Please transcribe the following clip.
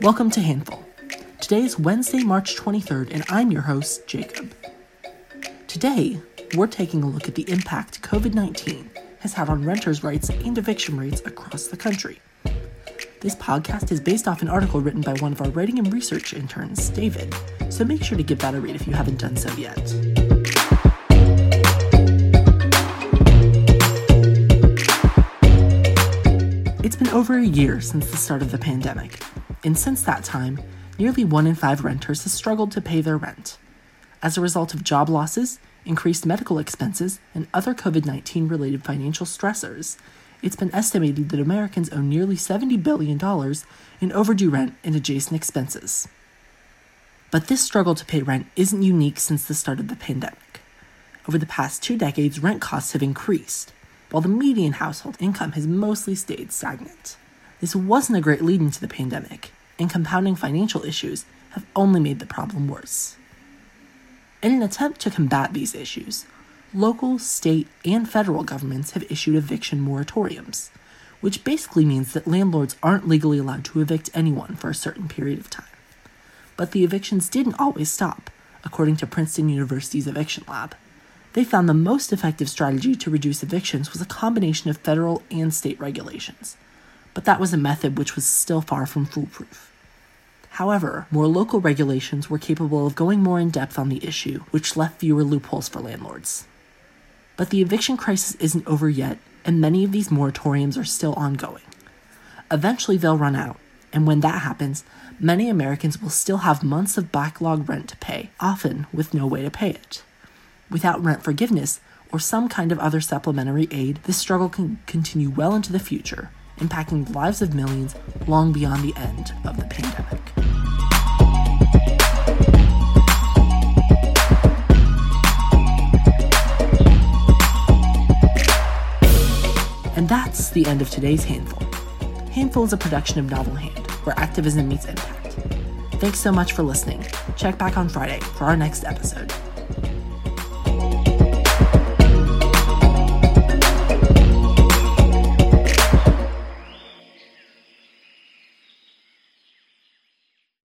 Welcome to Handful. Today is Wednesday, March 23rd, and I'm your host, Jacob. Today, we're taking a look at the impact COVID 19 has had on renters' rights and eviction rates across the country. This podcast is based off an article written by one of our writing and research interns, David, so make sure to give that a read if you haven't done so yet. It's been over a year since the start of the pandemic, and since that time, nearly one in five renters has struggled to pay their rent. As a result of job losses, increased medical expenses, and other COVID 19 related financial stressors, it's been estimated that Americans owe nearly $70 billion in overdue rent and adjacent expenses. But this struggle to pay rent isn't unique since the start of the pandemic. Over the past two decades, rent costs have increased, while the median household income has mostly stayed stagnant. This wasn't a great lead into the pandemic, and compounding financial issues have only made the problem worse. In an attempt to combat these issues, local, state, and federal governments have issued eviction moratoriums, which basically means that landlords aren't legally allowed to evict anyone for a certain period of time. But the evictions didn't always stop, according to Princeton University's Eviction Lab. They found the most effective strategy to reduce evictions was a combination of federal and state regulations, but that was a method which was still far from foolproof. However, more local regulations were capable of going more in depth on the issue, which left fewer loopholes for landlords. But the eviction crisis isn't over yet, and many of these moratoriums are still ongoing. Eventually, they'll run out, and when that happens, many Americans will still have months of backlog rent to pay, often with no way to pay it. Without rent forgiveness or some kind of other supplementary aid, this struggle can continue well into the future, impacting the lives of millions long beyond the end of the pandemic. And that's the end of today's Handful. Handful is a production of Novel Hand, where activism meets impact. Thanks so much for listening. Check back on Friday for our next episode.